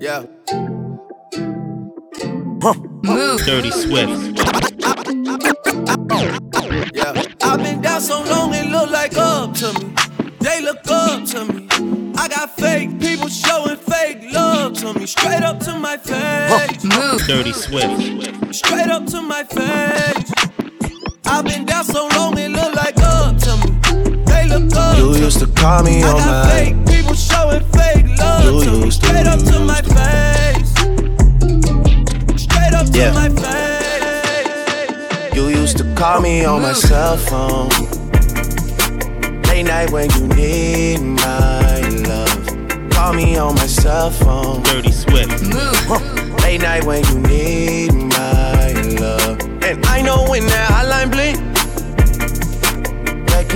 Yeah. Move. Dirty Swift. Yeah. I've been down so long it look like up to me. They look up to me. I got fake people showing fake love to me. Straight up to my face. Move. Dirty Swift. Straight up to my face. I've been down so long it look like You used to call me I on got my fake people showing fake love You to me. used to, Straight up to my used face. Straight up Yeah. to my face. You used to call me on my cell phone. Late night when you need my love. Call me on my cell phone. Dirty Swift. Late night when you need my love. And I know when that hotline blink, that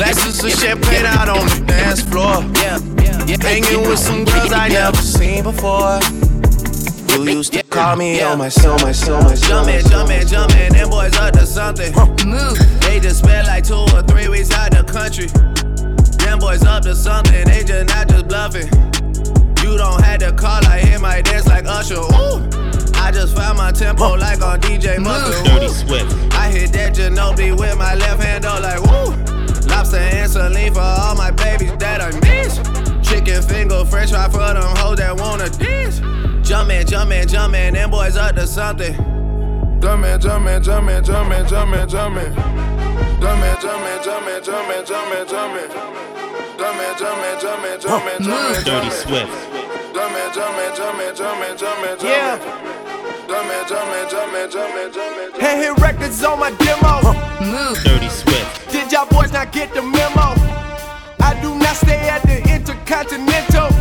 Glasses of champagne out on the dance floor. Hanging with some girls I never seen before. You used to call me oh on my soul, my soul, my soul. Jumpin', jumpin', jumpin', them boys up to something. They just spent like two or three weeks out the country. Them boys up to something, they just not just bluffing. You don't have to call, I hit my dance like Usher. Ooh. I just found my tempo like on DJ Mustard. Dirty Swift. I hit that Ginobili with my left hand, though, like woo. Lobster and saline for all my babies that I miss. Chicken finger, french fry for them hoes that wanna dance. Jumpin', jumpin', jumpin', them boys up to something. Jumpin', jumpin', jumpin', jumpin', jumpin', jumpin'. Jumpin', jumpin', jumpin', jumpin', jumpin', jumpin'. Jumpin', jumpin', jumpin', jumpin', jumpin', Dirty jumpin'. Swift. Jumpin', jumpin', jumpin', jumpin', jumpin', Yeah. jumpin'. Jumpin', Hand hit records on my demo. Dirty Swift. Did y'all boys not get the memo? I do not stay at the Intercontinental.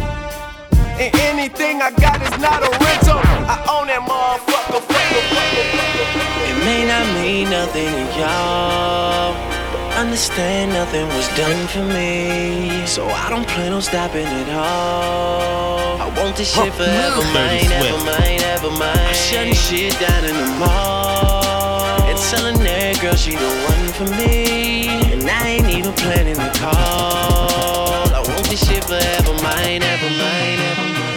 And anything I got is not a rental. I own that motherfucker. fucker, fucker, fucker. It may not mean nothing to y'all. Understand nothing was done for me. So I don't plan on stopping at all. I want this shit forever Dirty mine, ever Swift. mine, ever mine. I'm shutting shit down in the mall. And telling that girl she the one for me. And I ain't even planning to call. I want this shit forever mine, ever mine, ever mine.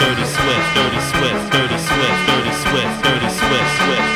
Dirty Swift. Dirty Swift. Dirty Swift. Dirty Swift. Dirty Swift. Swift.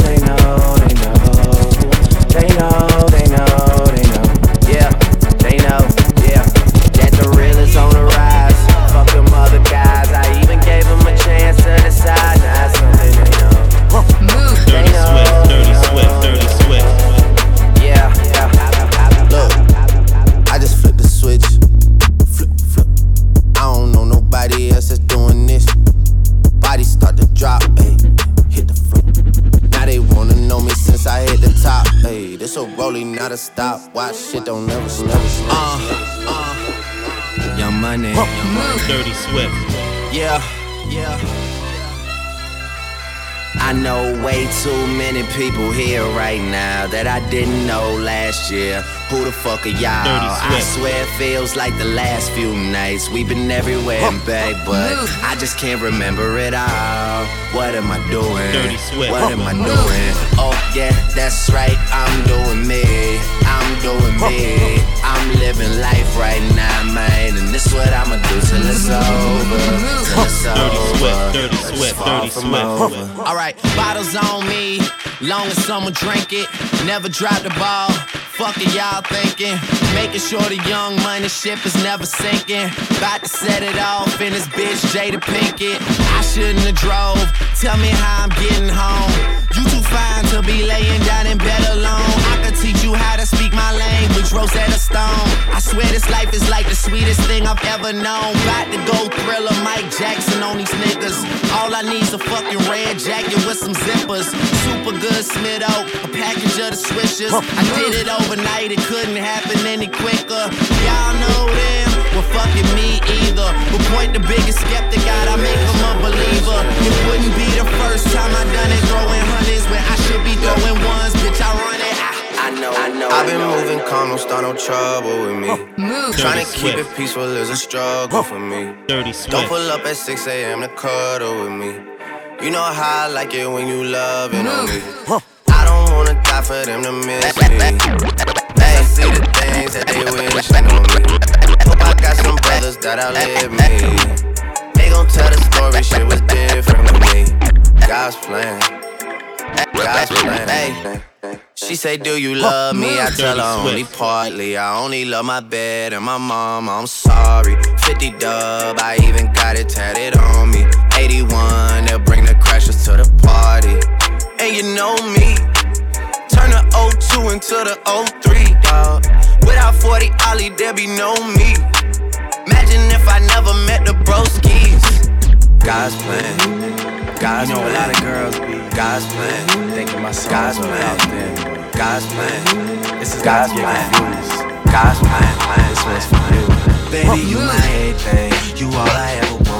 stop. Watch shit don't never, stop. Uh, uh. Young money. Dirty Swift. Yeah, yeah. I know way too many people here right now that I didn't know last year. Who the fuck are y'all? I swear it feels like the last few nights. We've been everywhere and back, but I just can't remember it all. What am I doing? What am I doing? Oh, yeah, that's right. I'm doing me. I'm doing me. I'm living life right now, man. And this what I'ma do till it's over. Till it's over. Dirty Swift, Dirty Swift. Alright, bottles on me. Long as someone drink it. Never drop the ball. Fuck it, y'all thinking. Making sure the young money ship is never sinking. About to set it off in this bitch, Jada Pinkett. I shouldn't have drove. Tell me how I'm getting home. You too fine to be laying down in bed alone. I could teach you how to speak my language, Rosetta Stone. I swear this life is like the sweetest thing I've ever known. About to go thriller Mike Jackson on these niggas. All I need's a fucking red jacket with some zippers. Super good Smith Oak, a package of the swishers. I did it overnight, it couldn't happen any quicker. Y'all know them, well fucking me either. But point the biggest skeptic out, I make him a believer. It wouldn't be the first time I done it, throwing hundreds when I should be throwing ones. Bitch, I run it. I, I know, I know. I've been moving calm, don't start no trouble with me. Trying to keep it peaceful is a struggle for me. Dirty Don't pull up at 6 a.m. to cuddle with me. You know how I like it when you love it on me. I don't wanna die for them to miss me. They see the things that they wishing on me. Hope I got some brothers that outlive me. They gon' tell the story, shit was different with me. God's plan. God's plan. Hey. She say, Do you love me? I tell her only partly. I only love my bed and my mom. I'm sorry. 50 dub, I even got it tatted on me. 81, they'll bring the crashers to the party. And you know me. Turn the 02 into the 03, dawg. Without 40 Ollie, there be no me. Imagine if I never met the broskies. God's plan. God's You know, plan. a lot of girls be God's plan. thinking my songs God's are plan. out there. God's plan. This is God's not to get plan. God's plan. plan. This one's for you. Baby, you my everything. You all I ever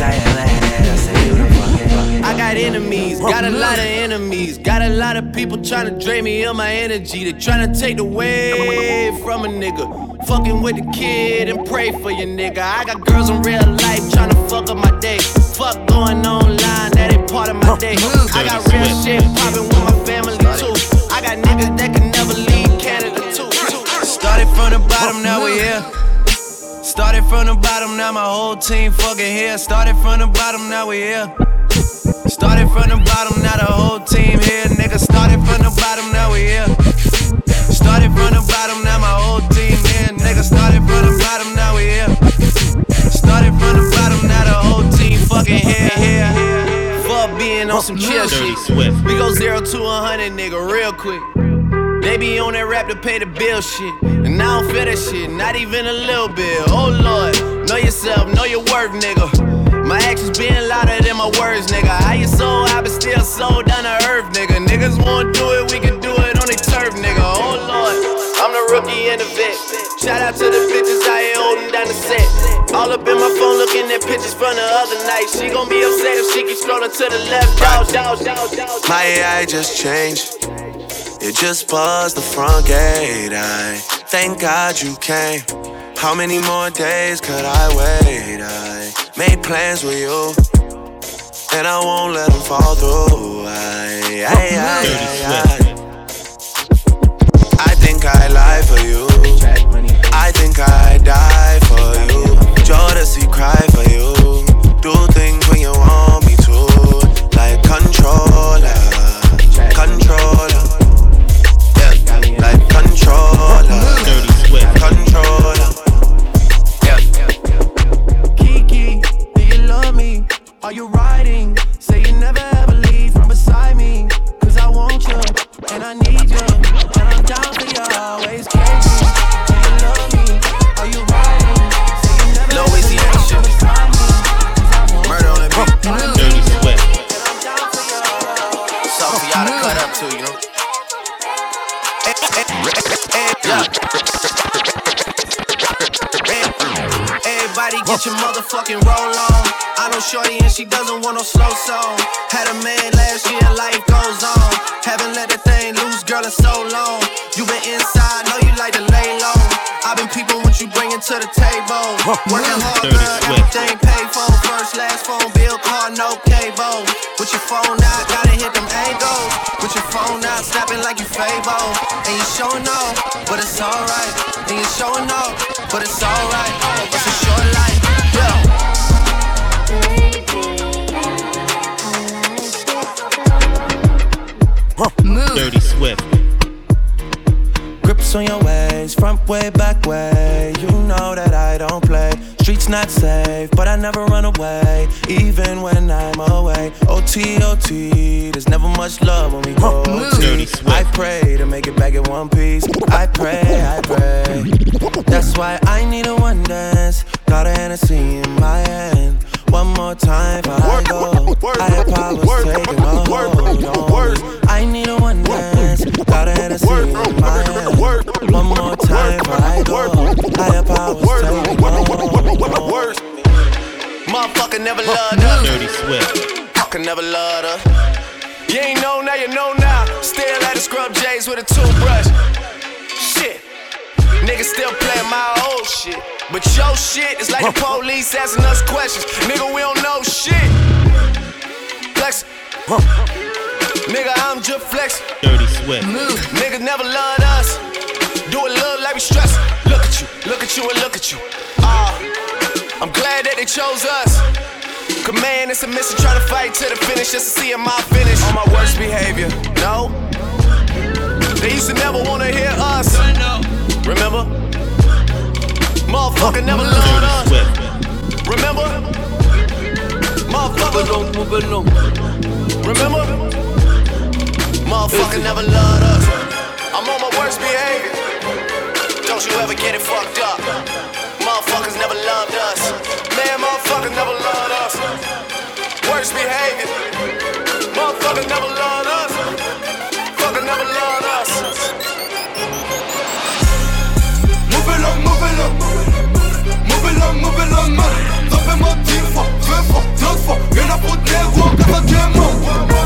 I got enemies, got a lot of enemies, got a lot of people trying to drain me of my energy. They trying to take away from a nigga. Fucking with the kid and pray for your nigga. I got girls in real life trying to fuck up my day. Fuck going online, that ain't part of my day. I got real shit popping with my family too. I got niggas that can never leave Canada too. Started from the bottom, now we here. Started from the bottom, now my whole team fucking here. Started from the bottom, now we here. Started from the bottom, now the whole team here. Nigga, started from the bottom, now we here. Started from the bottom, now my whole team here. Nigga, started from the bottom, now we here. Started from the bottom, now the whole team fucking here, here. Fuck being on some chill shit. We go zero to a hundred, nigga, real quick. They be on that rap to pay the bill shit. And I don't feel that shit, not even a little bit. Oh lord, know yourself, know your worth, nigga. My actions being louder than my words, nigga. How you so I but still so down to earth, nigga. Niggas won't do it, we can do it on their turf, nigga. Oh lord, I'm the rookie and the vet. Shout out to the bitches I ain't holding down the set. All up in my phone looking at pictures from the other night. She gon' be upset if she keep scrolling to the left. Dog, dog, dog, dog. My AI just changed. It just buzzed the front gate. I thank God you came. How many more days could I wait? I made plans with you, and I won't let them fall through. I, I, I, I, I, I think I lie for you. I think I die for you. Jodeci cry for you. Shorty and she doesn't want no slow song. Had a man last year, life goes on. Haven't let that thing loose, girl, in so long. You been inside, know you like to lay low. I've been peeping what you bringing to the table. Working hard, girl, everything paid for. First, last phone bill, car, no cable. With your phone out, gotta hit them angles. With your phone out, snapping like you Fable. And you showing off, but it's alright. And you showing off, but it's alright. On your ways, front way, back way. You know that I don't play. Streets not safe, but I never run away, even when I'm away. OT, OT, there's never much love when we go OT. I pray to make it back in one piece. I pray, I pray. That's why I need a one dance. Got a Hennessy in my hand. One more time I go. I have powers taking a hold on me. I need a one dance. Got a Hennessy in my hand. One more time for I go. I have powers taking a hold on me. Motherfucker never loved her. Dirty Swift. Fucker never loved her. You ain't know now, you know now. Still at the scrub J's with a toothbrush. Shit. Niggas still playing my old shit. But your shit is like the police asking us questions. Nigga, we don't know shit. Flex. Nigga, I'm just flex. Dirty sweat. Move. Niggas never loved us. Do it look like we stress. Look at you, look at you, and look at you. Ah, uh, I'm glad that they chose us. Command and submission, try to fight to the finish just to see my finish. On my worst behavior, no. They used to never wanna hear us. Remember? Motherfucker never loved us. Remember? Motherfucker. Remember? Motherfucker never loved us. I'm on my worst behavior. Don't you ever get it fucked up. Motherfuckers never loved us. Man, motherfuckers never loved us. Worst behavior. Motherfuckers never loved us. Fucker never loved us. Mauvais homme, mauvais homme Ça fait moi dix fois, vingt fois, trente fois Rien à foutre des rois, quatrième Si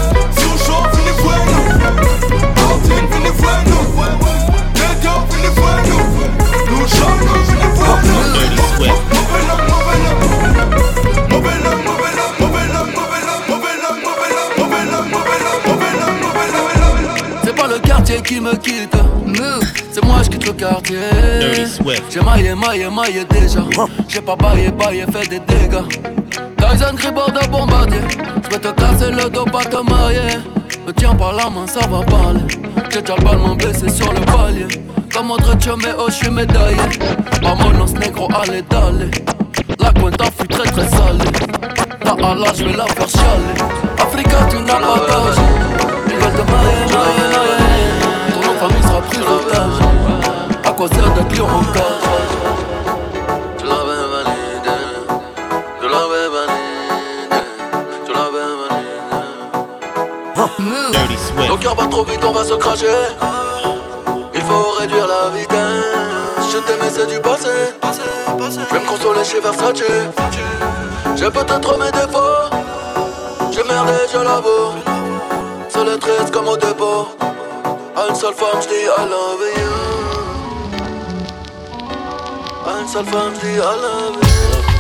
quartier J'ai maillé, maillé, maillé déjà. J'ai pas baillé, baillé, fait des dégâts. Tyson Gribord de bombardier. J'vais te casser le dos, pas te marier. Me tiens par la main, ça va parler. J'ai déjà le ballon blessé sur le palier. Comme autre mais oh j'suis médaillé. Vamonos négro, allez, d'aller. La cuenta fut très très salée. La Allah, j'vais la faire chialer. Africa, tu n'as pas d'âge. Ils veulent te marier, marier, marier. Ton famille sera prise otage à quoi sert d'être lion en cage Tu l'avais validé, tu l'avais validé, tu l'avais validé. Ton cœur va trop vite, on va se cracher. Il faut réduire la vitesse. Je t'aimais, c'est du passé. Je vais me consoler chez Versace. J'ai peut-être mes défauts. J'ai merdé, je l'avoue. Seul et triste comme au dépôt. À une seule femme, je dis I love you. Un seul femme dit I love you.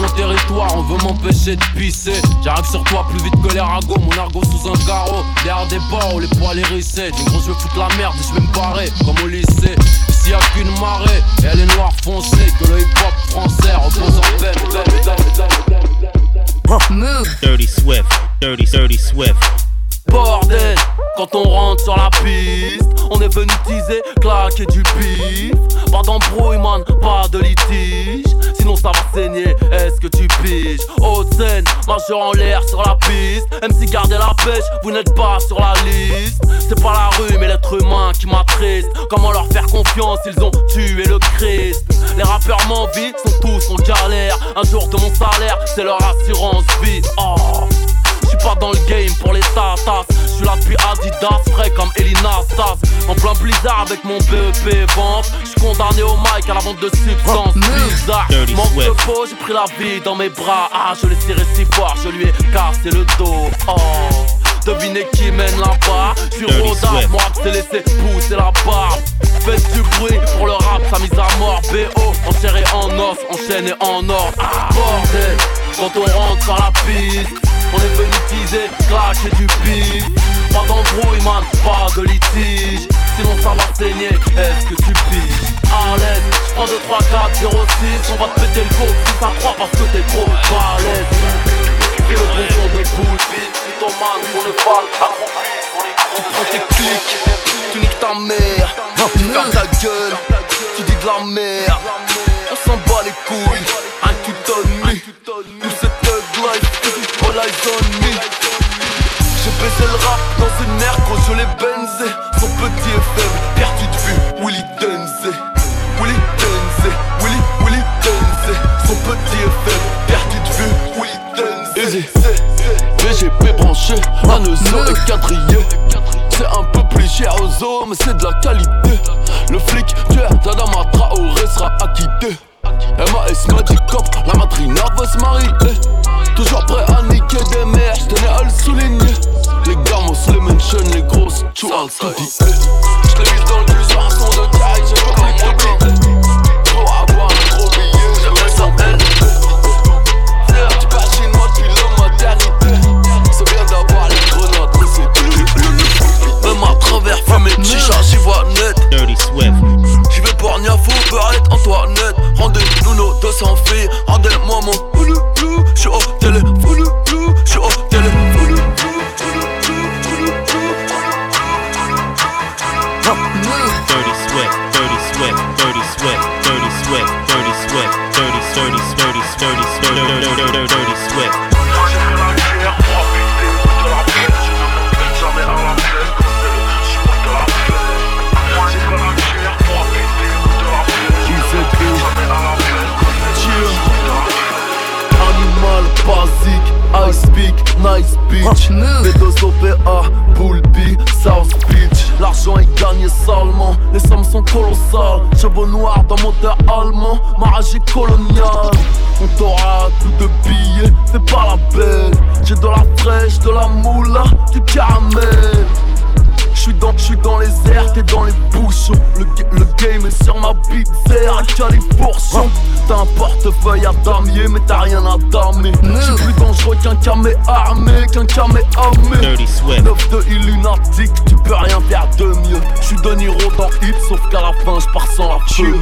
mon territoire, on veut m'empêcher de pisser. J'arrive sur toi plus vite que les ragots, mon argot sous un carreau. Derrière des barreaux, les poils hérissés. Du gros, je veux foutre la merde et je vais me barrer comme au lycée. Ici y'a qu'une marée, et elle est noire foncée. Que le hip hop français repose en. Move. Dirty Swift, Dirty, Dirty Swift. Bordel, quand on rentre sur la piste, on est venu teaser, claquer du pif. Pas d'embrouille, man, pas de litige. Sinon ça va saigner, est-ce que tu piges? Haute scène, majeur en l'air sur la piste. Même si gardez la pêche, vous n'êtes pas sur la liste. C'est pas la rue, mais l'être humain qui m'attriste. Comment leur faire confiance, ils ont tué le Christ. Les rappeurs m'envient, sont tous en galère. Un jour de mon salaire, c'est leur assurance vie. Oh pas dans le game pour les tatas. Je suis là depuis Adidas, frais comme Elina Stas. En plein blizzard avec mon BEP vente. Je suis condamné au mic à la vente de substances bizarres. Manque de peau, j'ai pris la vie dans mes bras. Ah, je l'ai tiré si fort, je lui ai cassé le dos. Oh. Devinez qui mène là-bas J'suis rodard, moi c'est laissé pousser la barbe Faites du bruit pour le rap, sa mise à mort BO, enchéré en os, enchaîné en or ah, Bordel, quand on rentre sur la piste On est venu teaser, claquer du pif. Pas d'embrouille man, pas de litige. Sinon ça va saigner, est-ce que tu piges? À l'aise, j'prends 2, 3, 4, 0, 6 On va te péter le coup si ça croit parce que t'es trop balèze. Et le bon son de boule ton man pour le bal Tu prends tes clics, tu niques ta mère. Tu fermes ta gueule, tu dis de la merde. On s'en bat les couilles, eyes on me J'ai baissé le rap dans une merde quand je l'ai benzé. Son petit et faible, perdu de vue, Willy Denze Willy Denze, Willy, Willy Denze Son petit et faible, perdu de vue, Willy Denze VGP branché, Anezo et quadrillé. C'est un peu plus cher aux mais c'est de la qualité. Le flic, tu es Tadama Traoré sera acquitté. MAS Magic Cop, la matrina va se marier Toujours prêt à niquer des mères, j'tenais à le souligner. Les gamos, les mention, les grosses, tu as tout dit. J'l'ai mis dans le cul sur un son de taille, j'ai pas mon Pour avoir un gros billet, j'appelle ça L Tu passes moi depuis la maternité. C'est bien d'avoir les grenades, mais c'est Même à travers fumée, chicha, j'y vois net. Dirty Swift. J'y vais pour Niafou, Barrette, Antoinette Rendez-nous nos 200 filles Rendez-moi mon J'suis au bitch. B2OPA, Bullby, South Beach. L'argent est gagné salement, les sommes sont colossales. Chevaux noirs dans moteur allemand, mariage est colonial On t'aura tout de billets, fais pas la belle J'ai de la fraîche, de la moula, du caramel. J'suis dans, j'suis dans les airs, t'es dans les bouchons le, ga- le game est sur ma bite, à califourchon T'as un portefeuille à damier, mais t'as rien à damer J'suis plus dangereux qu'un camé armé, qu'un camé armé. Dirty Swift. 9 de illunatique, tu peux rien faire de mieux. J'suis de Niro dans Hit, sauf qu'à la fin j'pars sans la queue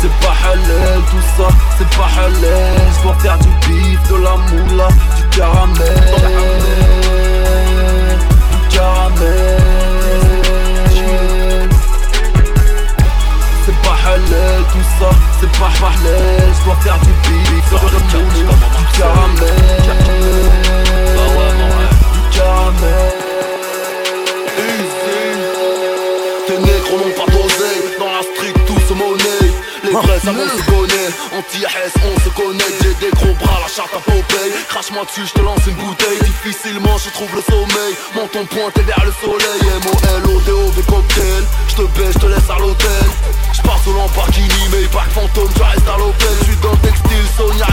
C'est pas halal tout ça, c'est pas halal J'dois faire du bif, de la moula, du caramel tout ça, c'est pas halal J'dois faire du bif, de la moula, du caramel. Du caramel Tes négros n'ont pas d'oseille Dans la street tout se monnaie. Les vrais on se Anti-S on se connaît J'ai des gros bras la charte à Popeye. Crache-moi dessus je te lance une bouteille. Difficilement je trouve le sommeil. Menton pointé vers le soleil. M-O-L-O-D-O-V cocktail. Je te baisse, je te laisse à l'hôtel. Je pars au Lamborghini mais pas fantôme je reste à l'hôtel. Je suis dans le textile Sonia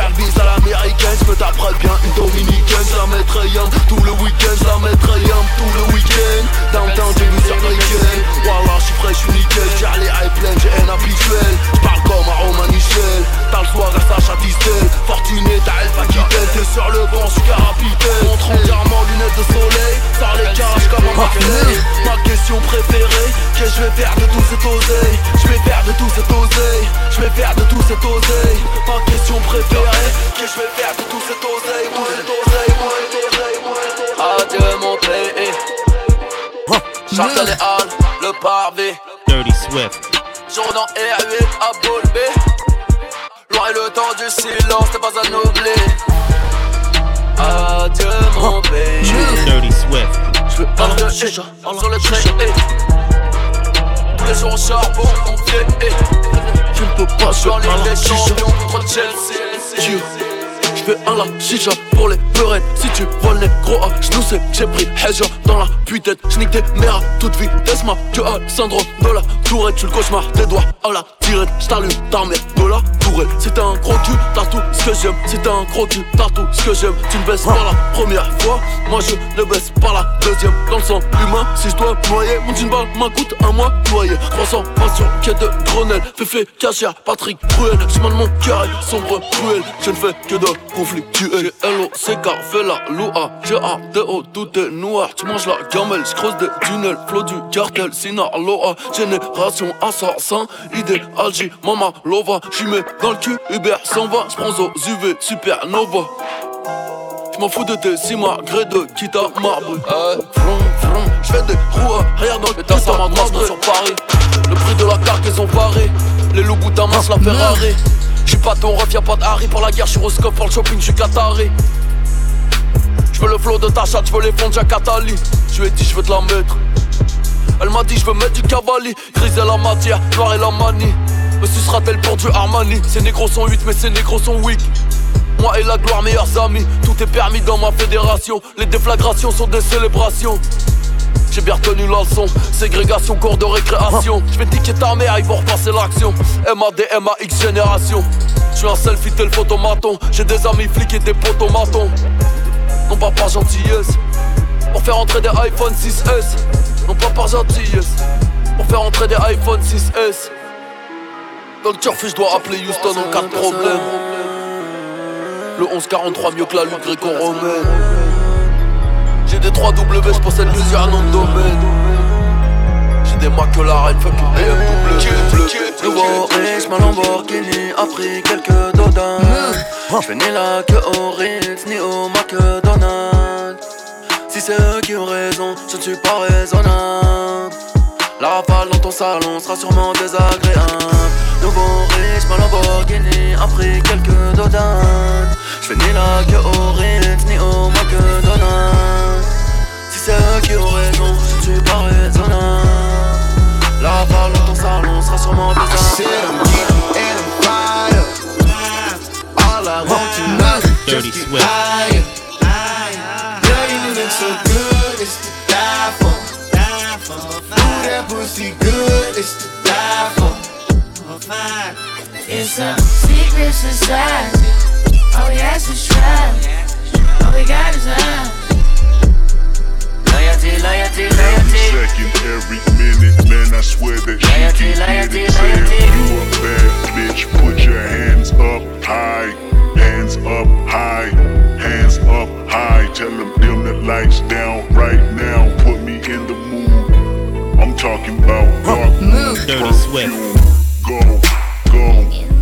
un bis à l'américaine. Je me bien une dominicaine. Je la mettrai yum tout le week-end. Je la mettrai yum tout le week-end. Downtown j'ai vu sur Nickel Wallah je suis frais, je suis nickel. J'ai les high j'ai un habituel. J'parle comme Romain Michel T'as le soir à Sacha Distel Fortuné t'as Elf Aquitaine T'es sur le banc, je suis capitaine Montre entièrement lunettes de soleil Sors les cages comme un Marseille Ma question préférée Qu'est-ce que je vais faire de tout cet oseille? Je vais faire de tout cet oseille. Je vais faire de tout cet oseille. Ma question préférée Qu'est-ce que je vais faire de tout cet oseille Tout cet oseille, Adieu mon pays. Châtelet les Halles, le pavé Dirty Swift. Journal R8 à Bolbé Loin est le temps du silence, t'es pas à oublier Adieu mon pays Dirty Swift. J'veux un de chicha sur le trait Tous les jours charbon, on pied Je ne peux pas l'île des champions contre Chelsea J'fais un la chicha pour les peurettes. Si tu vois les gros à genoux, c'est j'ai pris Hedja dans la puitaine. J'nique des mères à toute vitesse, ma que à syndrome de la tourette. Tu le cauchemar des doigts à la tirette. J't'allume ta mère de la tourette. C'est un gros cul, t'as tout ce que j'aime. C'est un gros cul, t'as tout ce que j'aime. Tu ne baisses pas la première fois, moi je ne baisse pas la deuxième. Dans le sang humain, si je dois noyer, mon jean balle m'coûte un mois noyer. 300 passion, quête de Grenelle, Féfé, Cachia, Patrick, Cruel. Chemin de mon cœur sombre, cruel. Je ne fais que de conflictuel. L-O-C-K, fais la loua. J'ai un D-O, tout est noir. Tu manges la gamelle, j'creuse des tunnels. Flot du cartel, Sinaloa. Génération assassin, idéal, Mama Lova. J'y mets dans le cul, Uber s'en va. J'prends aux UV, supernova. J'm'en fous de tes si gré de à marbre. Eh, J'fais des roues, rien dans le tas, ça sur Paris. Le prix de la cargaison varé. Les loups la Ferrari. J'suis pas ton ref, y'a pas de pour la guerre, j'suis Roscoe pour le shopping, j'suis Qatari. J'veux le flow de ta chatte, j'veux les fonds de Jacatali. J'lui ai dit, j'veux te la mettre. Elle m'a dit, j'veux mettre du cavalier. Grise et la matière, noir et la manie. Me sucera-t-elle pour du Armani Ces négros sont 8, mais ces négros sont weak. Moi et la gloire, meilleurs amis. Tout est permis dans ma fédération. Les déflagrations sont des célébrations. J'ai bien retenu la ségrégation, cours de récréation. Je vais niquer ta mère, ils vont repasser l'action. MAD, MAX génération. Je suis un selfie tel photomaton. J'ai des amis flics et des potomatons. Non pas par gentillesse. Pour faire entrer des iPhone 6S. Non pas par gentillesse. Pour faire entrer des iPhone 6S. Dans le turf, je dois appeler Houston en cas de problème. Le 1143 mieux que la lutte gréco-romaine. J'ai des 3 W, possède plusieurs noms de domaine. J'ai des mains que la reine, fuck BMW. Nouveau riche, ma Lamborghini a pris quelques dodans. J'fais ni la que au Ritz, ni au McDonald's. Si c'est eux qui ont raison, je ne suis pas raisonnable. La rafale dans ton salon sera sûrement désagréable. Nouveau riche, ma Lamborghini a pris quelques dodans. J'fais ni la que au Ritz, ni au McDonald's c'est eux qui ont raison, je suis pas raisonnable. La balle dans ton salon sera sûrement bizarre. All I want tonight is just get higher. Girl, you look so good, it's to die for. Ooh, that pussy good, it's to die for. It's a secret society. We ask is try. All we got is love. Loyalty, loyalty, loyalty. Every second, every minute, man, I swear that loyalty, she can loyalty, get it. Saying you a bad bitch, put your hands up high, hands up high, hands up high. Tell them dim the lights down right now. Put me in the mood. I'm talking about dark mood, Dirty Swift. Go, go.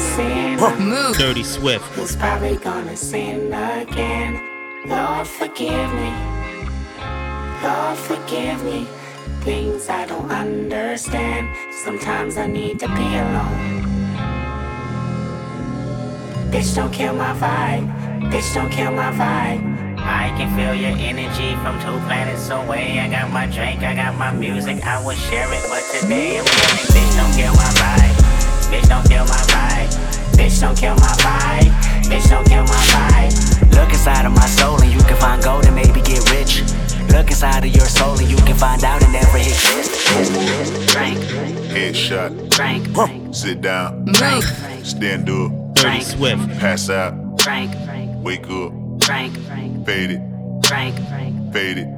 Sin. Move. Dirty Swift. Who's probably gonna sin again. Lord, forgive me. Lord, forgive me. Things I don't understand. Sometimes I need to be alone. Bitch, don't kill my vibe. Bitch, don't kill my vibe. I can feel your energy from two planets away. I got my drink, I got my music, I will share it. But today I'm feeling, bitch, don't kill my vibe. Bitch, don't kill my vibe. Bitch, don't kill my vibe. Bitch, don't kill my vibe. Look inside of my soul and you can find gold and maybe get rich. Look inside of your soul and you can find out it never exists. Drink. Headshot. Drink. Sit down. Drink. Stand up. Dirty Swift. Pass out. Drink. Wake up. Drink. Fade it. Drink. Fade it.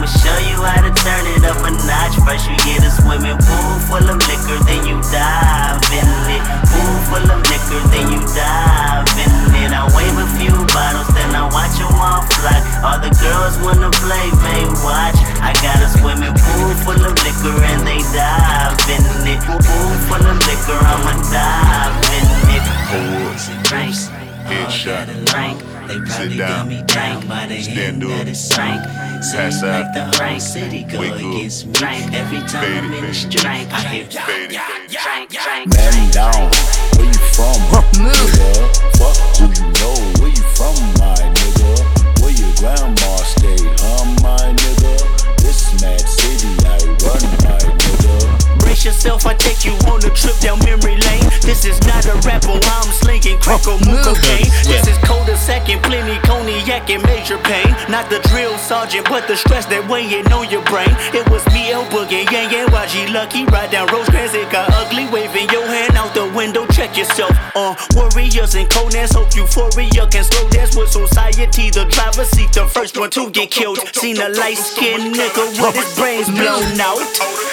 I'ma show you how to turn it up a notch. First you get a swimming pool full of liquor, then you dive in it. Pool full of liquor, then you dive in it. I wave a few bottles, then I watch them all fly. All the girls wanna play, they watch. I got a swimming pool full of liquor and they dive in it. Pool full of liquor, I'ma dive in it. Pause. Headshot. Sit down. Stand up. Pass out. Wake up. Every time I'm in the street, I hear Fade it. Man down, where you from, nigga? Fuck who you know, where you from, my nigga? Where your grandma stayed, huh, my nigga? Nigga. Yourself, I take you on a trip down memory lane. This is not a rapper, I'm slinging crack or moon cocaine. This is cold a second, plenty cognac and major pain. Not the drill sergeant, but the stress that weighing on your brain. It was me, El Boogie, Yang Yang, YG Lucky. Ride down Rosecrans, it got ugly. Waving your hand out the window, check yourself. Uh, warriors and Conan's hope euphoria can slow dance with society. The driver seat, the first one to get killed. Seen a light skinned nigga with his brains blown out.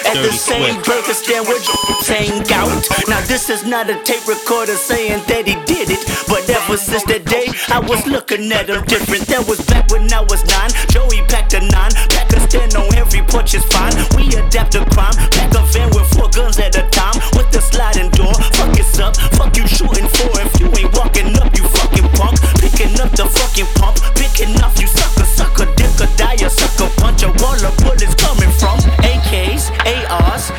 At the same burger stand where hang out. Now this is not a tape recorder saying that he did it, but ever since that day I was looking at him different. That was back when I was nine. Joey packed a nine, pack a stand on every porch is fine. We adapt to crime, pack a van with four guns at a time with the sliding door. Fuck it's up, fuck you shooting for if you ain't walking up, you fucking punk. Picking up the fucking pump, picking up you sucker, sucker, dick or die, a sucker punch a wall of bullets coming from AKs, ARs,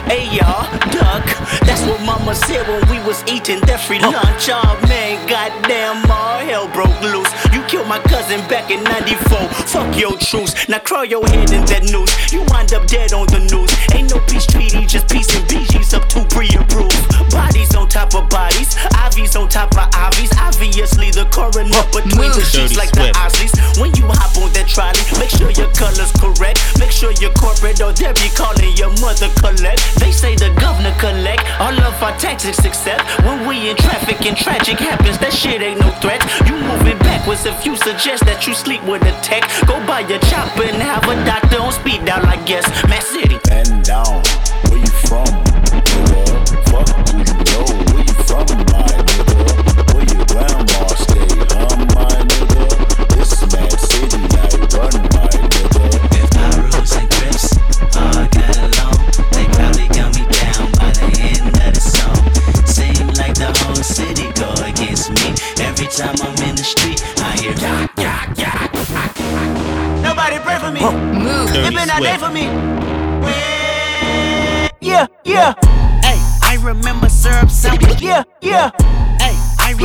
AR, duck. That's what mama said when we was eating that free lunch. Oh man, goddamn, all hell broke loose. You killed my cousin back in 94. Fuck your truce. Now crawl your head in that noose. You wind up dead on the news. Ain't no peace treaty, just peace and BG's up to pre-approved. Bodies on top of bodies, IVs on top of IVs. Obviously the coroner between the sheets like the Swift. Osleys. When you hop on that trolley, make sure your color's correct. Make sure you're corporate or they'll be calling your mother collect. They say the governor collect all of our taxes except when we in traffic and tragic happens. That shit ain't no threat. You moving backwards if you suggest that you sleep with a tech. Go buy a chopper and have a doctor on speed dial, I guess. Mass City. Down, where you from? Fuck you know, where you from,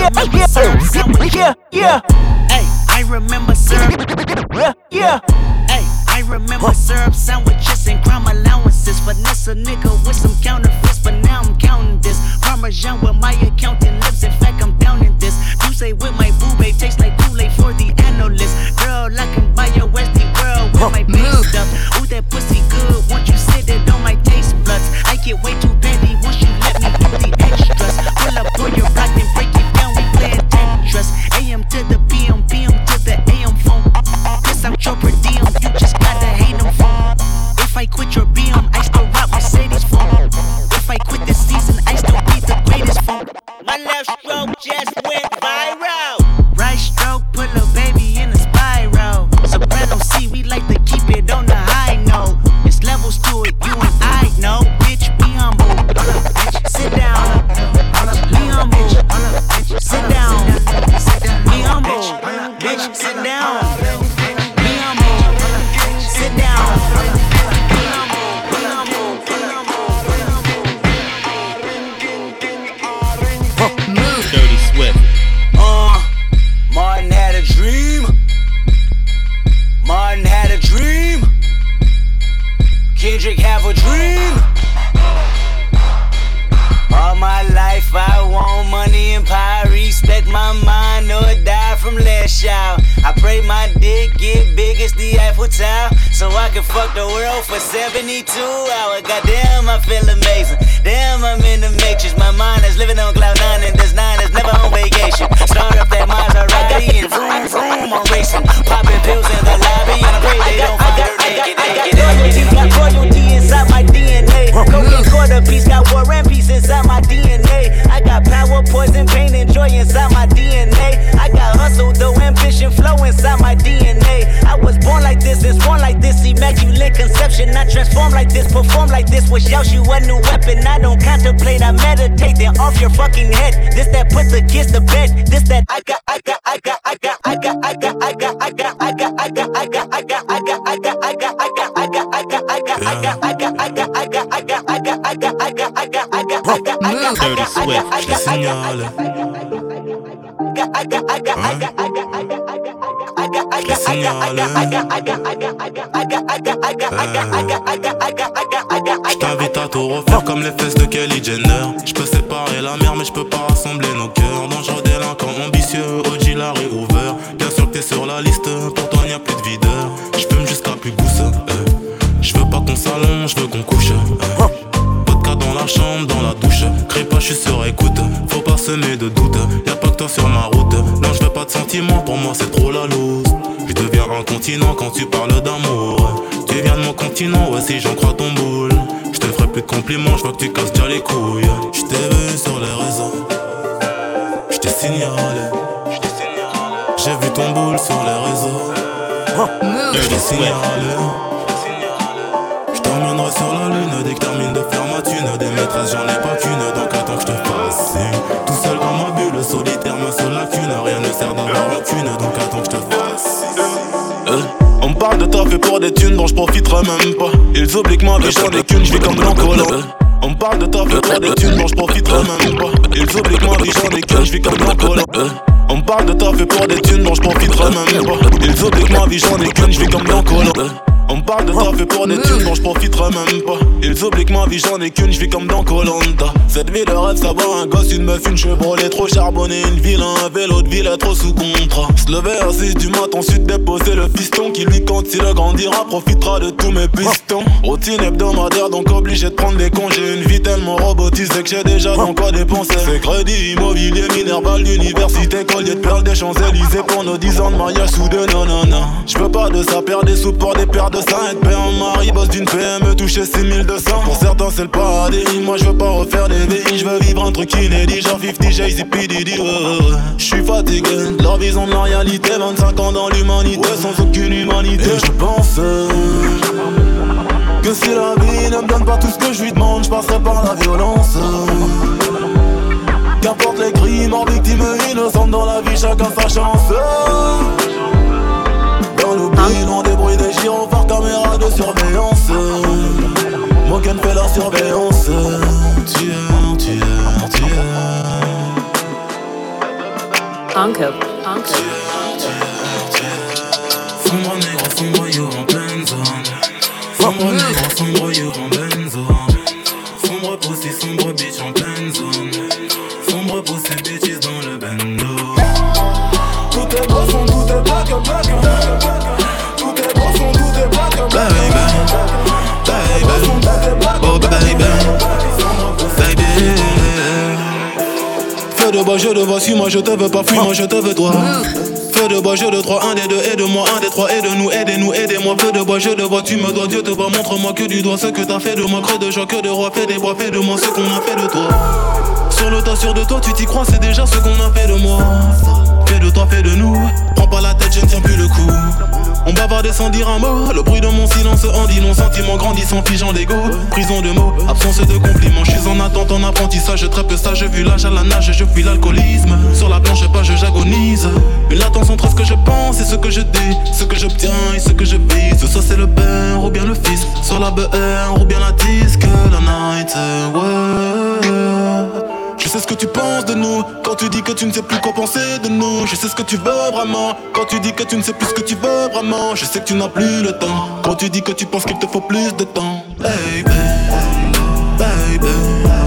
Yeah, yeah. Hey, I remember syrup. Yeah, yeah. Hey, I remember syrup sandwiches and crime allowances. Finesse a nigga with some counterfeits, but now I'm counting this. Parmesan where my accountant lives. In fact, Dirty Swift, signale. Te Je t'invite à tout refaire comme les fesses de Kelly Jenner. Je peux séparer la mer, mais je peux pas rassembler la chambre, dans la douche. Crée pas, je suis sur écoute. Faut pas semer de doute. Y'a pas que toi sur ma route. Non, je veux pas de sentiments, pour moi c'est trop la loose. Je deviens un continent quand tu parles d'amour. Tu viens de mon continent, ouais, si j'en crois ton boule. Je te ferai plus de compliments, je vois que tu casses déjà les couilles. Je t'ai vu sur les réseaux. Je t'ai signalé. J'ai vu ton boule sur les réseaux. Je t'ai signalé. Je t'emmènerai sur la lune dès que termine de faire j'en ai pas qu'une, donc attends que je te fasse. Tout seul dans ma bulle, solitaire, ma seule lacune. Rien ne sert d'avoir aucune, donc attends que je te fasse. Euh, On parle de taf fait pour des thunes dont je profiterai même pas. Ils oublient ma vie j'en ai qu'une, je comme blanc collant. On parle de taf fait pour des thunes dont je profiterai même pas. Ils oublient ma vie j'en ai qu'une, je vis comme blanc collant. On parle de taf fait pour des thunes dont je profiterai même pas. Ils oublient ma vie j'en ai qu'une, je comme blanc collant. On me parle de taf fait pour des thunes dont je profiterai même pas. Ils oublient que ma vie j'en ai qu'une, je vis comme dans Colanta. Cette vie de rêve, savoir un gosse, une meuf, une Chevrolet trop charbonnée, une ville, un vélo de ville, trop sous contrat. Se lever à 6 du mat, ensuite déposer le piston qui lui quand il grandira, profitera de tous mes pistons. Routine hebdomadaire, donc obligé de prendre des congés. Une vie tellement robotisée que j'ai déjà dans quoi dépenser. C'est crédit immobilier, minerval d'université, collier de perles des Champs-Élysées pour nos 10 ans de mariage sous non non. Je veux pas de ça, perdre des sous pour des paires de ça, être en mari, boss d'une PME, toucher 6200. Pour certains, c'est le paradis. Moi, je veux pas refaire des vies, je veux vivre un truc inédit, genre 50 Jay-Z, P. Diddy, ouais, ouais, ouais. Je suis fatigué leur vision de la réalité. 25 ans dans l'humanité, sans aucune humanité. Et je pense que si la vie ne me donne pas tout ce que je lui demande, je passerai par la violence. Qu'importe les crimes, en victime innocente dans la vie, chacun sa chance. Dans l'oubli, loin des bruits des gyrophares, de surveillance. Fait leur surveillance. Tiens, tiens, tiens. En pleine. Fumbre négro, en pleine. Fumbre pussy, fumbre en pleine zone. Bois, je suis moi, je te veux pas, fuis moi, je te veux toi. Feu de bois, je de trois, un des deux, aide-moi, un des trois, aide-nous, aidez-nous, aidez-moi. Feu de bois, je de bois, tu me dois, Dieu te voit, montre-moi que du doigt ce que t'as fait de moi. Creux de joie, que de roi, fais des bois, fais de moi ce qu'on a fait de toi. Sur le tas, sûr de toi, tu t'y crois, c'est déjà ce qu'on a fait de moi. De toi, fais de nous. Prends pas la tête, je ne tiens plus le coup. On bavardait sans dire un mot. Le bruit de mon silence en dit non. Sentiment grandissant, figeant d'ego. Prison de mots, absence de compliments. Je suis en attente, en apprentissage. Très peu sage, vu l'âge à la nage, je fuis l'alcoolisme. Sur la planche, pas, je j'agonise. Une latence entre ce que je pense et ce que je dis. Ce que j'obtiens et ce que je vise. Soit c'est le père ou bien le fils. Sur la BR ou bien la disque. La night, ouais. Sais ce que tu penses de nous. Quand tu dis que tu ne sais plus quoi penser de nous Je sais ce que tu veux vraiment. Quand tu dis que tu ne sais plus ce que tu veux vraiment Je sais que tu n'as plus le temps. Quand tu dis que tu penses qu'il te faut plus de temps. Baby Baby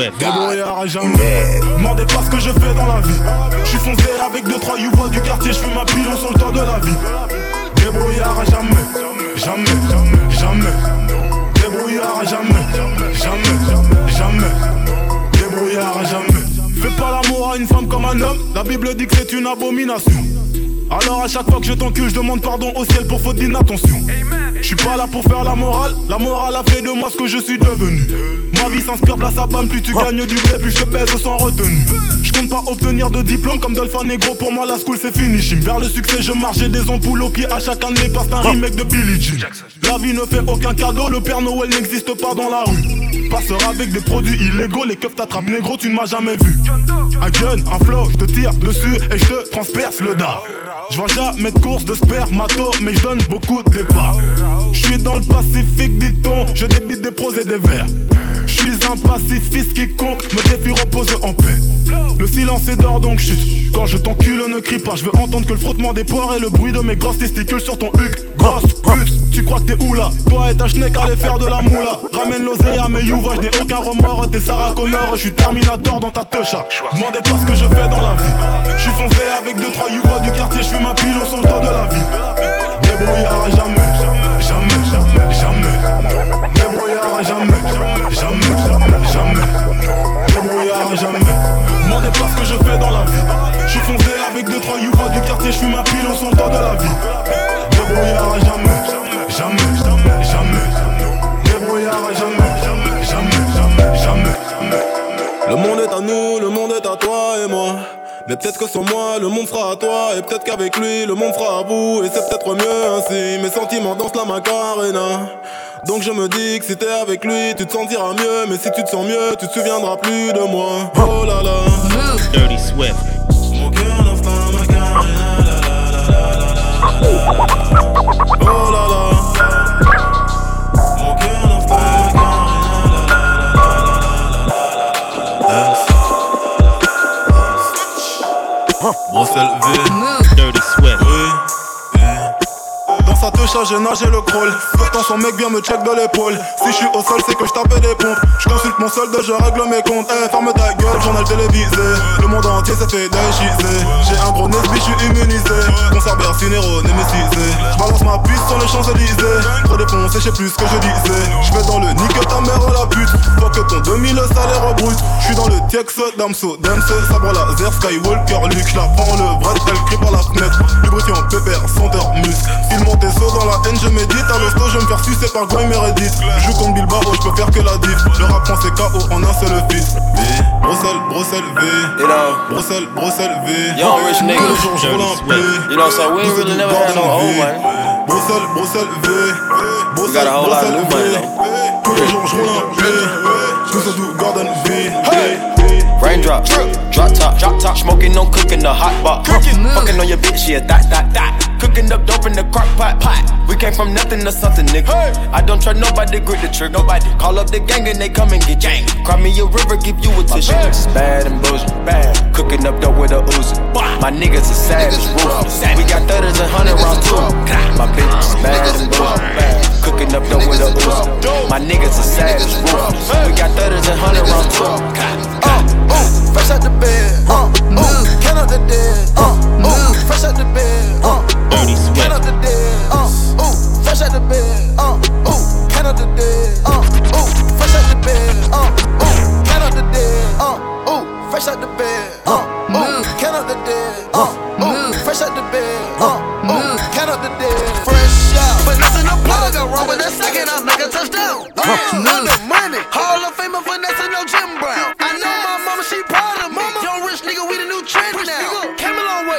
ouais. à jamais. M'en dépasse ce que je fais dans la vie. J'suis foncé avec deux trois youbois du quartier, j'fume ma pilon sur le temps de la vie. Débrouillard à jamais, jamais, jamais, jamais. Débrouillard à jamais, jamais, jamais. Débrouillard à jamais. Fais pas l'amour à une femme comme un homme. La Bible dit que c'est une abomination. Alors à chaque fois que je t'encule, je demande pardon au ciel pour faute d'inattention. Amen suis pas là pour faire la morale, la morale a fait de moi ce que je suis devenu. Ma vie s'inspire de la sabane, plus tu gagnes du blé, plus je te pèse sans retenue. Je compte pas obtenir de diplôme comme Dolphin Negro, pour moi la school c'est fini. Vers le succès, je marche des ampoules au pied à chaque année, parce un remake de Billie Jean. La vie ne fait aucun cadeau, le Père Noël n'existe pas dans la rue. Passera avec des produits illégaux, les keufs t'attrapent négro, tu ne m'as jamais vu. Un gun, un flow, je te tire dessus et je te transperce le dard. Je jamais de course de spermato, mais je donne beaucoup de départ. Je suis dans le Pacifique, dit-on, je débite des pros et des verts. Je suis un pacifiste qui compte, me défie repose en paix. Le silence est d'or donc chute. Quand je t'encule, ne crie pas. Je veux entendre que le frottement des poires et le bruit de mes grosses testicules sur ton huc. Grosse pute, tu crois que t'es où là Toi et ta schneck allez faire de la moula. Ramène l'oseille à mes youva, je aucun remords. T'es Sarah Connor, je suis Terminator dans ta techa. Demandez pas ce que je fais dans la vie. Je suis foncé avec deux trois youva du quartier, je fume ma pile au son de la vie. Débrouillard jamais, jamais, jamais, jamais. Débrouillard jamais, jamais, jamais, jamais. Débrouillard jamais. Demandez pas ce que je fais dans la vie. Je foncé avec deux trois youva du quartier, je suis ma pile au son de la vie. Débrouillard jamais, jamais, jamais, jamais. Débrouillard jamais, jamais, jamais, jamais. Le monde est à nous, le monde est à toi et moi. Mais peut-être que sans moi, le monde sera à toi. Et peut-être qu'avec lui, le monde sera à vous. Et c'est peut-être mieux ainsi. Mes sentiments dansent la macarena. Donc je me dis que si t'es avec lui, tu te sentiras mieux. Mais si tu te sens mieux, tu te souviendras plus de moi. Oh là là. Dirty Swift. Mon cœur danse la macarena. Oh là là. Bruxelles V. Dirty Swift. Dans sa touche, j'ai nagé le crawl. Pourtant, son mec vient me check de l'épaule. Si je suis au sol, c'est que je tapais des pompes. Je consulte mon solde, je règle mes comptes. Eh, ferme ta gueule, journal télévisé. Le monde entier s'est fait déchiser. J'ai un gros Nesby, je suis immunisé. Concert Bercinero, némécisé. Je balance ma puce sur les Champs-Élysées. Trop défoncé, je sais plus que je disais. Je vais dans le nique ta mère la pute. Faut que ton 2000 salaire brut. Je suis dans le Tiex, Damso, Damso, sabre laser, Skywalker, Luke. Je la prends le bras, elle crie par la fenêtre. Lubrifiant, pépère, senteur, muscle. Il monte et saut dans la haine, je médite. À l'hosto, je me faire sucer par Grime Meredith. Je joue comme Bilbao, je peux faire que la diff. Le rap c'est KO en un seul fils. V, Bruxelles, Bruxelles V. Bruxelles, Bruxelles V. young rich nigga. Tous les jours, je roule un blé. You know, so we ain't really never had no old money. Bruxelles, Bruxelles V. We got a whole lot of new money though. Tous les jours, je roule un ça, tout Gordon V. Raindrop, drop top, drop top, smoking, no cooking, the hot pot. Cooking, fucking on your bitch, yeah, that, that, that. Cooking up dope in the crock pot, pot. We came from nothing to something, nigga. I don't try nobody, to grip the trick, nobody. Call up the gang and they come and get gang. Cry me a river, give you a tissue. My bitch is bad and bullshit, bad. Cooking up dope with a Uzi. My niggas are savage, ruthless. We got thudders and hundred round two. My bitch is bad and bullshit, bad. Cooking up dope with a Uzi. My niggas are savage, ruthless. We got thudders and hundred fresh out the bed. Uh, ooh, can uh, out the uh, dead. Uh, ooh, fresh out the bed. Uh, Dirty sweat. Can out the dead. Uh, ooh, fresh out the bed. Uh, ooh, can out the dead. Uh, ooh, fresh out the bed. Uh, ooh, can out the dead. Uh, ooh, fresh out the bed. Uh, ooh, can out the dead. Uh, ooh, fresh out the bed. Uh, ooh, can out the dead. Fresh out. But nothing to plug. I run with that second. I make a touchdown. Uh, money, money. Hall of Famer Vanessa, no Jim Brown. I know.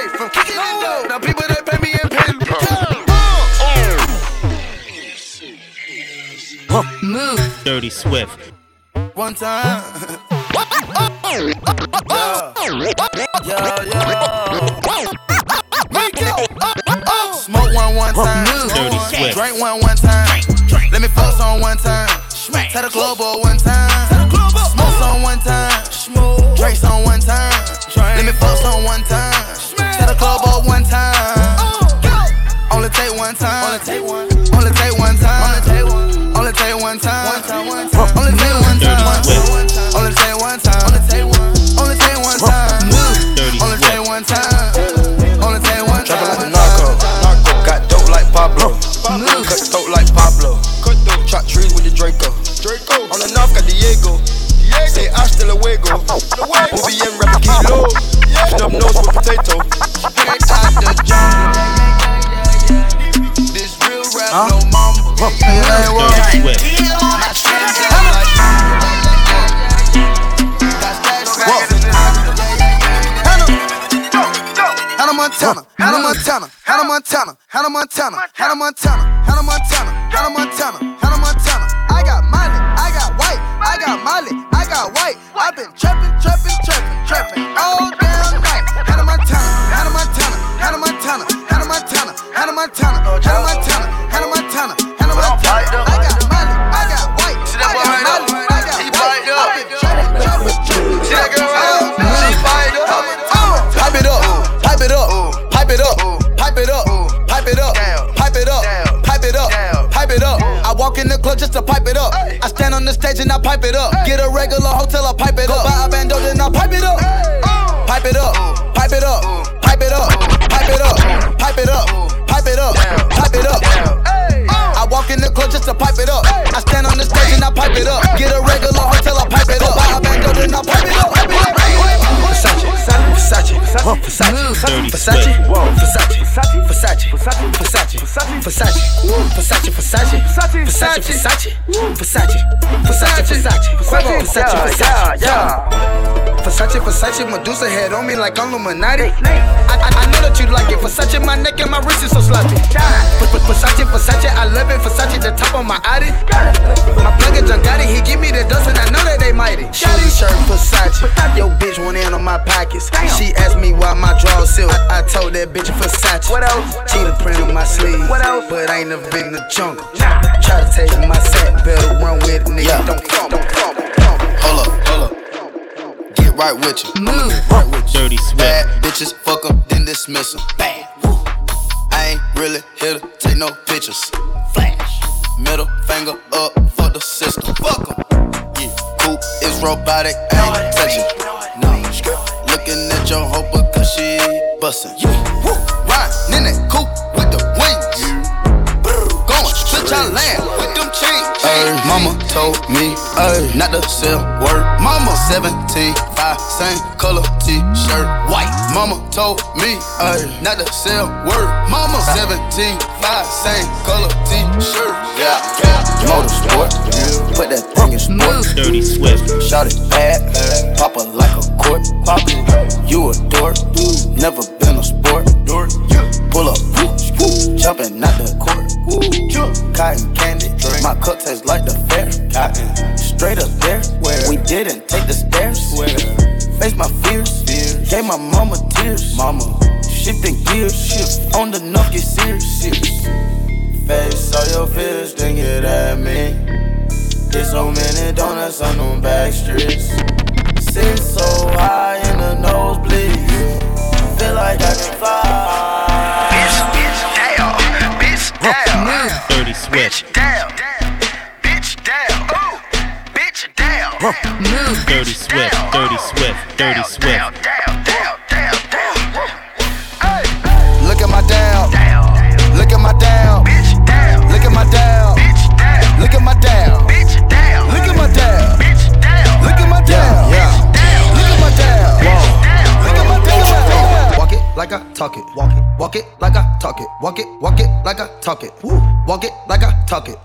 Now people that pay me in pen. Move. Dirty Swift. One time. Smoke one one time. Dirty Swift. Drink one one time. Let me fuck on one time. Tell the club up one time. Smoke some one time. Drink some one time. Let me fuck some one time. Tell the club up one time. Only take one time. Only take one. Only take one time. Only take one. Only take time. One time. One time. Only take one time. Only take one time. Hannah Montana. I got Molly, I got white, I got Molly, I got white. I've been trapping, trapping, trapping, trapping all damn night. Hannah Montana, Hannah Montana, Hannah Montana, Hannah Montana, Hannah Montana, Hannah Montana, Hannah Montana, Hannah Montana. I got Molly, I got white, I got Molly, I got white. I've been trapping, trapping, trapping. See that girl right there? She fired up. Pipe it up, pipe it up, pipe it up, pipe it up, pipe it up, pipe it up, pipe it up, pipe it up. I walk in the club just to pipe it up. I stand on the stage and I pipe it up. Get a regular hotel, I pipe it up. Buy a bando, then I pipe it up. Pipe it up, pipe it up, pipe it up, pipe it up, pipe it up, pipe it up, pipe it up. I walk in the club just to pipe it up. I stand on the stage and I pipe it up. Get a Versace, Versace, Versace, Versace, Versace, Versace, Versace, Versace, Versace, Versace, Versace, Versace, Versace, Versace, Versace, Versace, Versace, Versace, Versace, Versace, Versace, Medusa head on me like I'm Illuminati. I, I, I know that you like it. Versace, my neck and my wrist is so sloppy. Versace, Versace, I love it. Versace, the top of my Audi. My plug is Gotti, he give me the dust and I know that they mighty. Shotty shirt, Versace. Yo, bitch went in on my pockets. She asked me why my drawers silk. I, I told that bitch Versace. What else? Cheetah print on my sleeve. What else? But I ain't never been in the jungle. Try to take my set, better run with it, nigga. Don't fumble, fumble, fumble. Hold up, hold up. Right with you. Move. Right with you. Dirty sweat. Bad bitches, fuck them, then dismiss them. Bad. Woo. I ain't really here to take no pictures. Flash. Middle finger up for the system. Fuck 'em. Yeah. Coupe is robotic, ain't touching. No. Looking at your hoe because she bustin'. Yeah. Woo. Riding in that coupe with the wings. Going to your land told me ay, not to sell word. Mama 17, 5, same color t-shirt, white. Mama told me ay, not to sell word. Mama 17, 5, same color t-shirt. Yeah, yeah. Motorsport, put that thing in sport. Dirty Swift. Shot it bad, pop her like a court. Pop you mama tears. Mama, shifting gears, shift on the knock, get serious. Face all your fears, then get at me. Get so many donuts on them back streets. Sit so high in the nosebleed. Feel like I can fly. Bitch, bitch, down. Bitch, down. Dirty Swift. Down. Bitch, down. Bitch, down. Move. Dirty Swift. Dirty Swift. Dirty Swift. Talk it. Walk it. Walk it like I talk it. Walk it. Walk it like I talk it. Walk it like I talk it.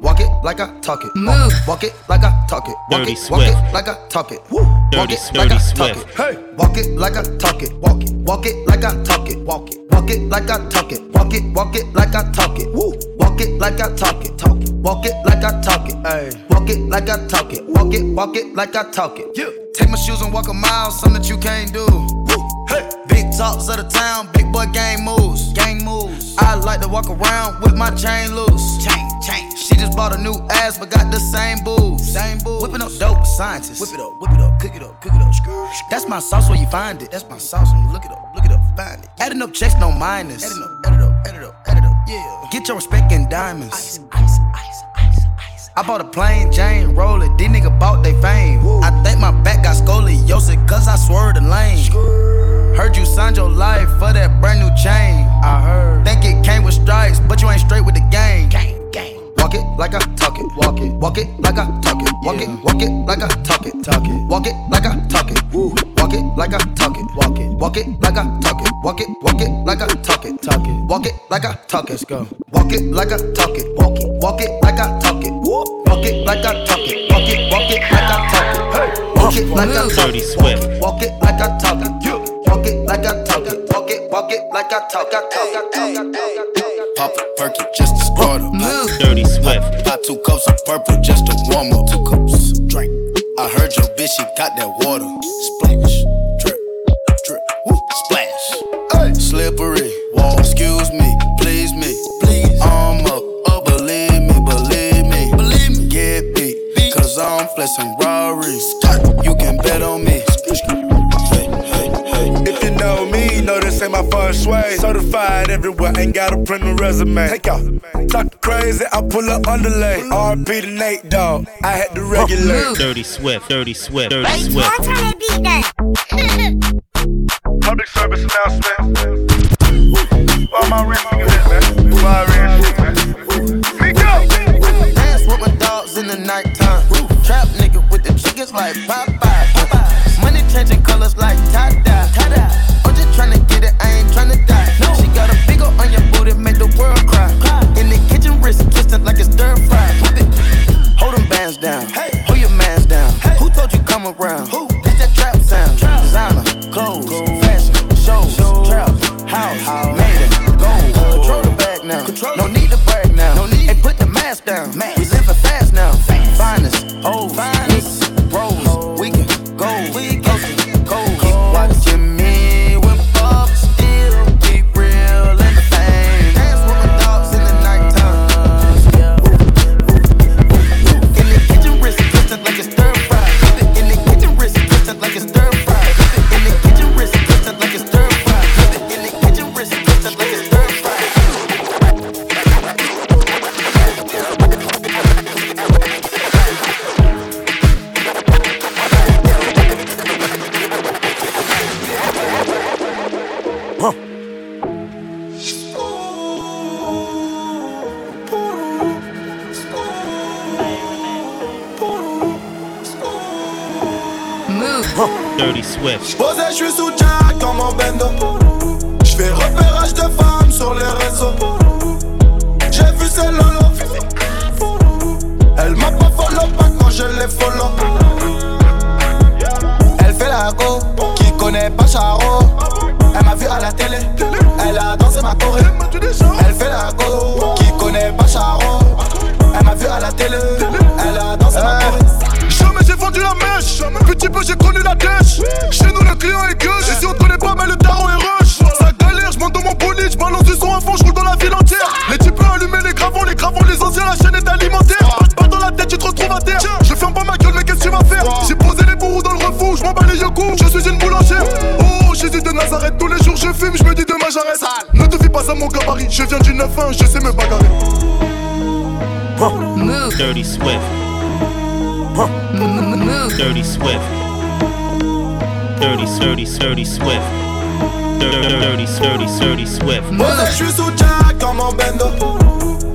Walk it like I talk it. Move. Walk it like I talk it. Walk Dirty it. Walk it Swift. like I talk it. walk it like I talk it. Hey, walk it like I talk it. Walk it, walk it like I talk it. Walk it, walk it like I talk it. Walk it, walk it like I talk it. Woo, walk it like I talk it. Talk it, walk it like I talk it. Hey, walk it like I talk it. Walk it, walk it like I talk it. Yeah. Take my shoes and walk a mile, something that you can't do. Woo, hey, big talks of the town, big boy gang moves. Gang moves. I like to walk around with my chain loose. Chain, chain. She just bought a new ass, but got the same boobs. Same boobs. Whipping up dope scientists. Whip it up, whip it up, cook it up, cook it up. Screw. That's my sauce where you find it. That's my sauce when you look it up, look it up, find it. Adding up checks, no minus. Adding up, add it up, add it up, add it up, yeah. Get your respect in diamonds. Ice, ice, ice, ice, ice. I bought a plain Jane, roll it. These niggas bought they fame. I think my back got scoliosis, cause I swerved the lane. Heard you signed your life for that brand new chain. I heard. Think it came with stripes, but you ain't straight with the gang. Gang, gang. Walk it like I talk it. Walk it. Walk it like I talk it. Walk it. Walk it like I talk it. Talk it. Walk it like I talk it. Woo. Walk it like I talk it. Walk it. Walk it like I talk it. Walk it. Walk it like I talk it. Talk it. Walk it like I talk it. Let's go. Walk it like I talk it. Walk it. Walk it like I talk it. Woo. Walk it like I talk it. Walk it. Walk it like I talk it. Hey. Walk it like I talk it. Walk it. Walk it like I talk it. Walk it like I talk it. Walk it. Walk it like I talk it. Talk it. Pop a perky just to start up. Dirty Swift. Buy two cups of purple just to warm up. Two cups, drink. I heard your bitch, she got that water. Splash, drip, drip, woo, splash. Hey. Slippery, wall. Excuse me, please me, please. I'm up, oh believe me, believe me, believe me. Get beat, cause I'm flexing Rarries. You can bet on me. This ain't my first way. Certified everywhere, ain't got a print a resume. Take out. Talk crazy, I pull up underlay. RP to Nate, dog. I had to regulate. Dirty Swift. Dirty Swift. Dirty Swift. Public service announcement. Why my rent good, man? Why rent man? Me go. Dance with my dogs in the nighttime. Trap nigga with the chickens like Popeye. Money changing colors like tie-dye. Tryna get it, I ain't tryna die. No. She got a big on your booty, make the world cry. In the kitchen, wrist kissing like it's stir fry. Je fume, je me dis demain j'arrête. Ne te fie pas à mon gabarit, je viens du 9-1, je sais me bagarrer. Dirty Swift. Dirty Swift. Dirty, dirty, dirty Swift. Dirty, dirty, dirty, dirty Swift. Posé, je suis sous Jack comme un bendo.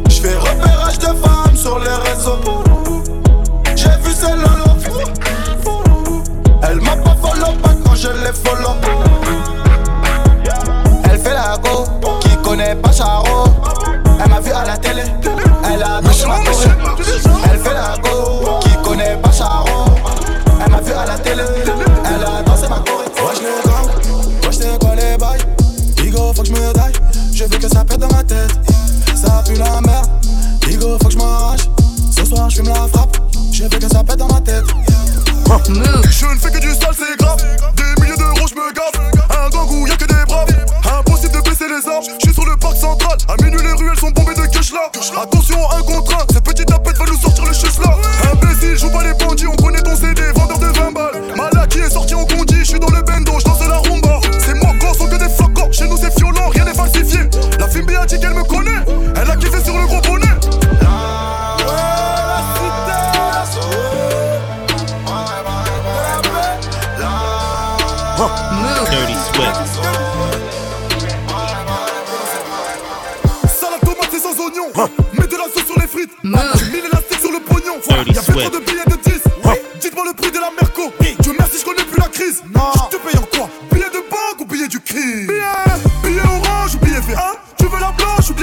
Je fais repérage de femmes sur les réseaux. Je ne fais que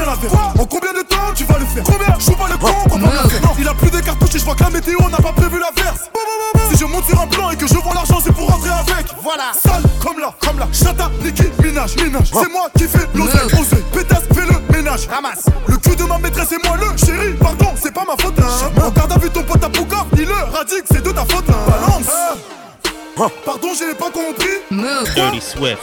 la En combien de temps tu vas le faire? Combien? Je joue pas le con, on va pas le faire. Non, il a plus de cartouches et je vois que la météo n'a pas prévu la verse. Si je monte sur un plan et que je vends l'argent, c'est pour rentrer avec. Voilà. Sale comme là, comme là. Chata, Niki, minage, minage. C'est moi qui fais l'oseille, oseille. Pétasse, fais le ménage. Ramasse. Le cul de ma maîtresse et moi le chéri. Pardon, c'est pas ma faute. Hein. Regarde, a vu ton pote à Pouka. Il le radique, c'est de ta faute. Hein. Balance. Pardon, j'ai pas compris. Dirty Swift.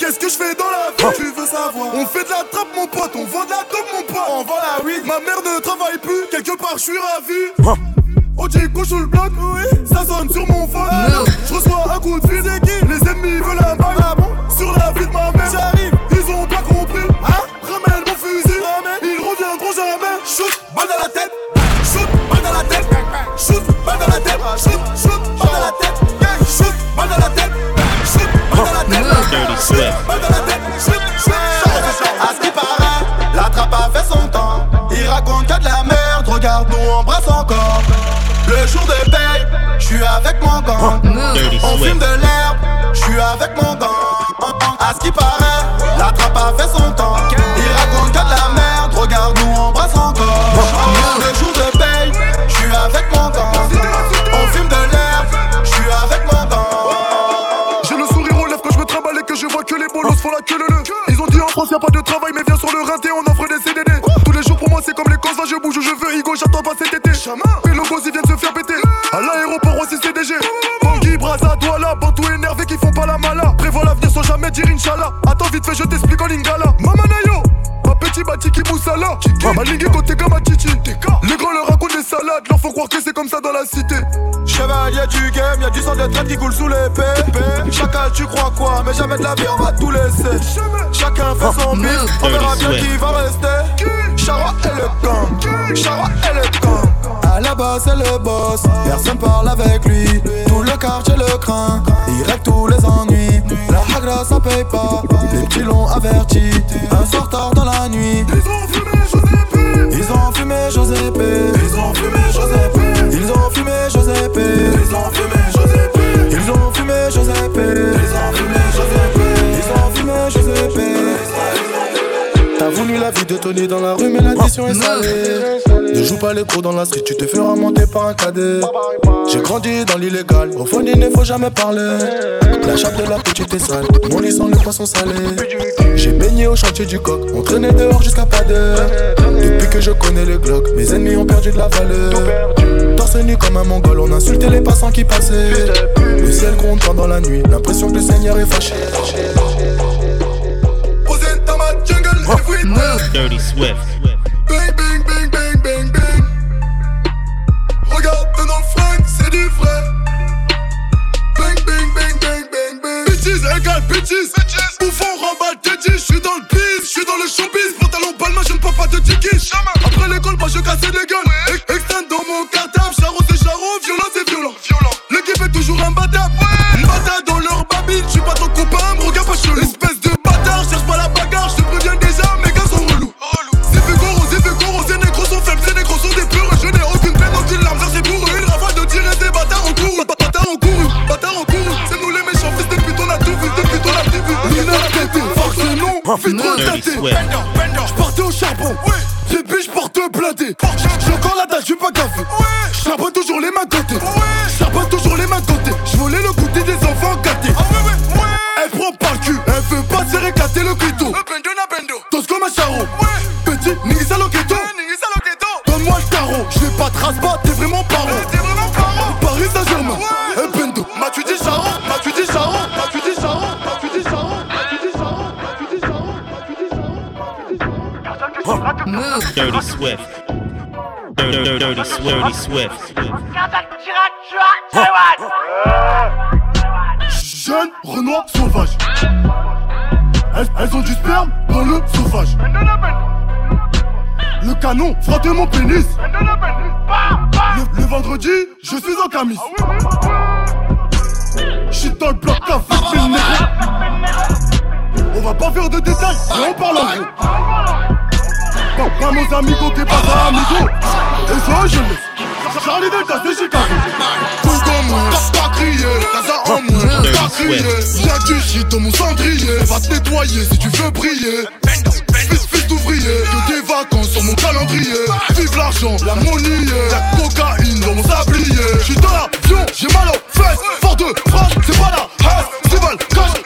Qu'est-ce que je fais dans la vie? Tu veux savoir? On fait de la trappe mon pote, on vend de la dope mon pote. On vend la weed, ma mère ne travaille plus Quelque part je suis ravi. Oh Diego sous le bloc, oui. Ça sonne sur mon phone. Je reçois un coup de fil. Qui? Les ennemis veulent un bail. Sur la vie de ma mère. J'arrive, ils ont pas compris. Hein? Ramène mon fusil. Ils reviendront jamais. Shoot, balle dans la tête. Shoot, balle dans la tête. Shoot, balle dans la tête. Shoot, shoot, balle dans la tête. Shoot, balle dans la tête Ce qui paraît, la trappe a fait son temps. Il raconte que de la merde, regarde, nous embrasse encore. Le jour de paye, je suis avec mon gang. On fume de l'herbe, je suis avec mon gang. À ce qui paraît, la trappe a fait son temps. Il raconte que de la merde, le. Ils ont dit en France y'a pas de travail mais viens sur le rinté on offre des CDD Tous les jours pour moi c'est comme les cons je bouge où je veux Higo j'attends pas cet été. Mais le boss ils viennent se faire péter. À l'aéroport aussi CDG Bangui, Braza, Douala, Bantou énervé qui font pas la mala. Prévois l'avenir sans jamais dire Inch'Allah. Attends vite fait je t'explique en lingala. Mamanayo Ma petit batiki moussala Ma ligue côté comme à Titi. Les grands leur racontent des salades. Leur font croire que c'est comme ça dans la cité Chevalier du game, y'a du sang de traite qui coule sous l'épée. Chacal, tu crois quoi Mais jamais de la vie, on va tout laisser. Chacun fait son bif, on verra bien qui va rester. Chara est le gang, Chara est le gang. À la base, c'est le boss, personne parle avec lui. Tout le quartier le craint, il règle tous les ennuis. La hagra, ça paye pas, les petits l'ont averti. Un soir tard dans la nuit, ils ont fumé José Ils ont fumé José P. Ils ont fumé José P. Ils ont fumé José P. Ils ont fumé José P. Ils ont fumé José P. Ils ont fumé José P. Ils ont fumé José P. Voulu la vie de Tony dans la rue, mais l'addition est salée. Ne joue pas les pros dans la street, tu te feras monter par un cadet. J'ai grandi dans l'illégal, au fond il ne faut jamais parler. La chape de la petite est sale, mon lit sent le poisson salé. J'ai baigné au chantier du coq, on traînait dehors jusqu'à pas d'heure. Depuis que je connais le Glock, mes ennemis ont perdu de la valeur. Torse nu comme un mongol, on insultait les passants qui passaient. Le ciel gronde pendant la nuit, l'impression que le Seigneur est fâché. Dirty Swift. Bang, bang, bang, bang, bang, bang. Regarde dans le fringue, c'est du vrai. Bang, bang, bang, bang, bang, bang. Bitches égale bitches. Bouffon, remballe, Teddy. J'suis dans le biz, j'suis dans le showbiz. Pantalon palma, je ne peux pas de tickets. Après l'école, moi je cassais des gueules. Un vitre tâté Je partais au charbon. Les biches portent platé J'ai encore la dalle, je suis pas café J'arbote toujours les mains côté J'arbote toujours les mains côté Je le goûter des enfants gâtés. Elle prend par le cul. Elle veut pas se réclater le clito. Tosco comme un charron Petit, nigga, Donne-moi le tarot, je pas trace pas Dirty Swift. Dirty, dirty, dirty, dirty Swift. Jeune Renoir sauvage. Elles, elles ont du sperme dans le sauvage. Le canon frappe mon pénis. Le, le, vendredi, je suis en camis. J'suis dans le bloc avec On va pas faire de détails, mais on parle en gros. Pas nos amigos que pas amigos Et ça je laisse Charlie Delta c'est Chicago Tout en moins, t'as pas crié. T'as en moins, t'as crié. Y'a du shit dans mon cendrier. Va te nettoyer si tu veux briller. Fils, fils d'ouvrier. Que des vacances sur mon calendrier. Vive l'argent, la monnaie. La cocaïne dans mon sablier. J'suis dans l'avion, j'ai mal aux fesses. Fort de France, c'est pas la haine C'est pas le